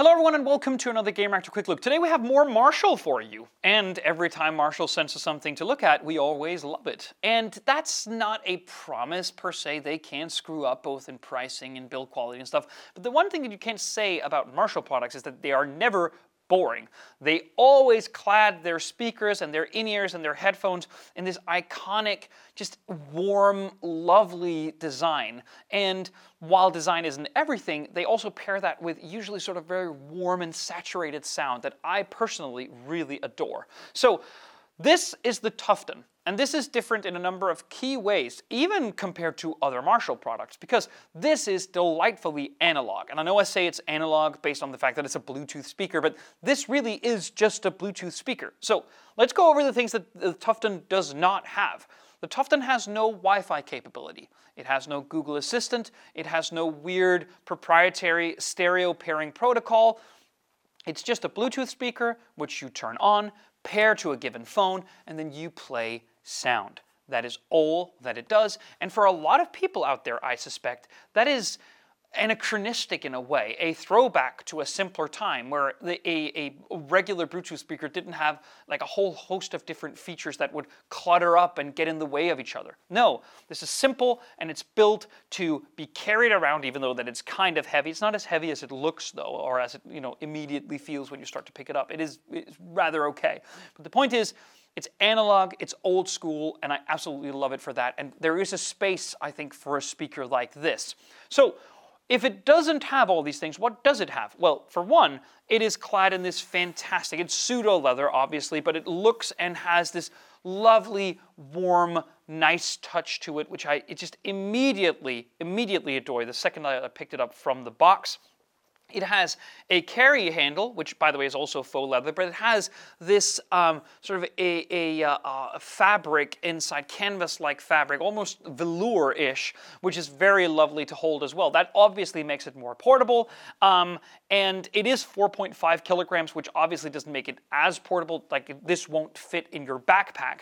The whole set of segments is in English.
Hello everyone and welcome to another Gamereactor Quick Look. Today we have more Marshall for you. And every time Marshall sends us something to look at, we always love it. And that's not a promise per se. They can screw up both in pricing and build quality and stuff. But the one thing that you can't say about Marshall products is that they are never boring. They always clad their speakers and their in-ears and their headphones in this iconic, just warm, lovely design. And while design isn't everything, they also pair that with usually sort of very warm and saturated sound that I personally really adore. So this is the Tufton. And this is different in a number of key ways, even compared to other Marshall products, because this is delightfully analog. And I know I say it's analog based on the fact that it's a Bluetooth speaker, but this really is just a Bluetooth speaker. So let's go over the things that the Tufton does not have. The Tufton has no Wi-Fi capability. It has no Google Assistant. It has no weird proprietary stereo pairing protocol. It's just a Bluetooth speaker, which you turn on, pair to a given phone, and then you play sound. That is all that it does. And for a lot of people out there, I suspect, that is anachronistic in a way, a throwback to a simpler time where the, a, a regular Bluetooth speaker didn't have like a whole host of different features that would clutter up and get in the way of each other. No, this is simple and it's built to be carried around even though that it's kind of heavy. It's not as heavy as it looks though or as it you know immediately feels when you start to pick it up. It is it's rather okay. But the point is it's analog, it's old school, and I absolutely love it for that. And there is a space, I think, for a speaker like this. So if it doesn't have all these things, what does it have? Well, for one, it is clad in this fantastic, it's pseudo leather, obviously, but it looks and has this lovely, warm, nice touch to it, which I it just immediately, immediately adore the second I picked it up from the box. It has a carry handle, which by the way is also faux leather, but it has this um, sort of a, a, uh, a fabric inside, canvas-like fabric, almost velour-ish, which is very lovely to hold as well. That obviously makes it more portable, um, and it is 4.5 kilograms, which obviously doesn't make it as portable, like this won't fit in your backpack.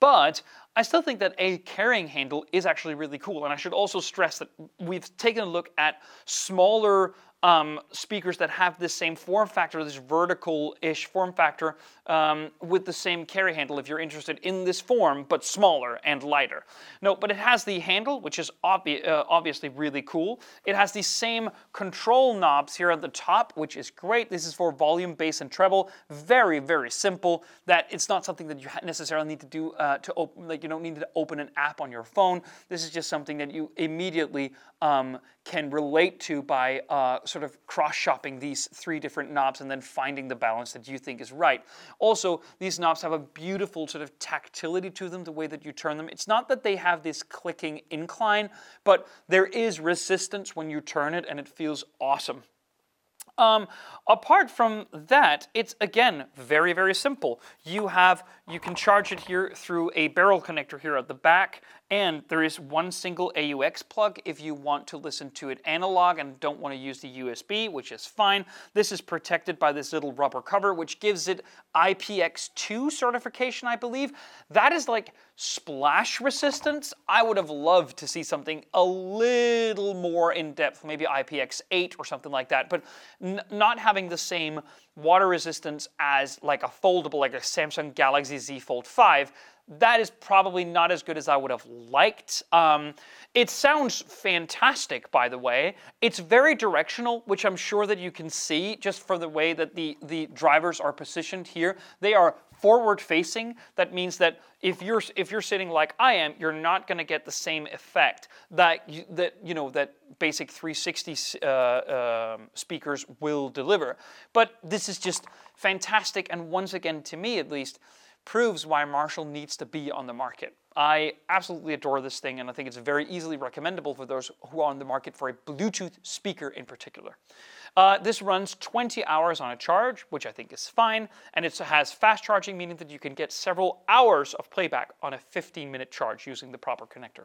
But I still think that a carrying handle is actually really cool, and I should also stress that we've taken a look at smaller um, speakers that have this same form factor, this vertical-ish form factor um, with the same carry handle if you're interested in this form, but smaller and lighter. No, but it has the handle, which is obvi uh, obviously really cool. It has the same control knobs here at the top, which is great. This is for volume, bass, and treble. Very, very simple. That it's not something that you necessarily need to do uh, to open, like you don't need to open an app on your phone. This is just something that you immediately um, can relate to by uh, sort of cross-shopping these three different knobs and then finding the balance that you think is right. Also, these knobs have a beautiful sort of tactility to them, the way that you turn them. It's not that they have this clicking incline, but there is resistance when you turn it and it feels awesome. Um, apart from that, it's again very, very simple. You have, you can charge it here through a barrel connector here at the back, and there is one single AUX plug if you want to listen to it analog and don't want to use the USB, which is fine. This is protected by this little rubber cover, which gives it IPX2 certification, I believe. That is like splash resistance. I would have loved to see something a little more in depth, maybe IPX8 or something like that, but not having the same water resistance as like a foldable, like a Samsung Galaxy Z Fold 5 that is probably not as good as I would have liked. Um, it sounds fantastic, by the way. It's very directional, which I'm sure that you can see just for the way that the, the drivers are positioned here. They are forward facing. That means that if you're if you're sitting like I am, you're not going to get the same effect that you, that you know that basic 360 uh, uh, speakers will deliver. But this is just fantastic, and once again, to me at least, proves why Marshall needs to be on the market. I absolutely adore this thing, and I think it's very easily recommendable for those who are on the market for a Bluetooth speaker in particular. Uh, this runs 20 hours on a charge, which I think is fine, and it has fast charging, meaning that you can get several hours of playback on a 15-minute charge using the proper connector.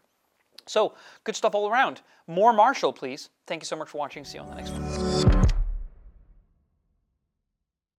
So, good stuff all around. More Marshall, please. Thank you so much for watching. See you on the next one.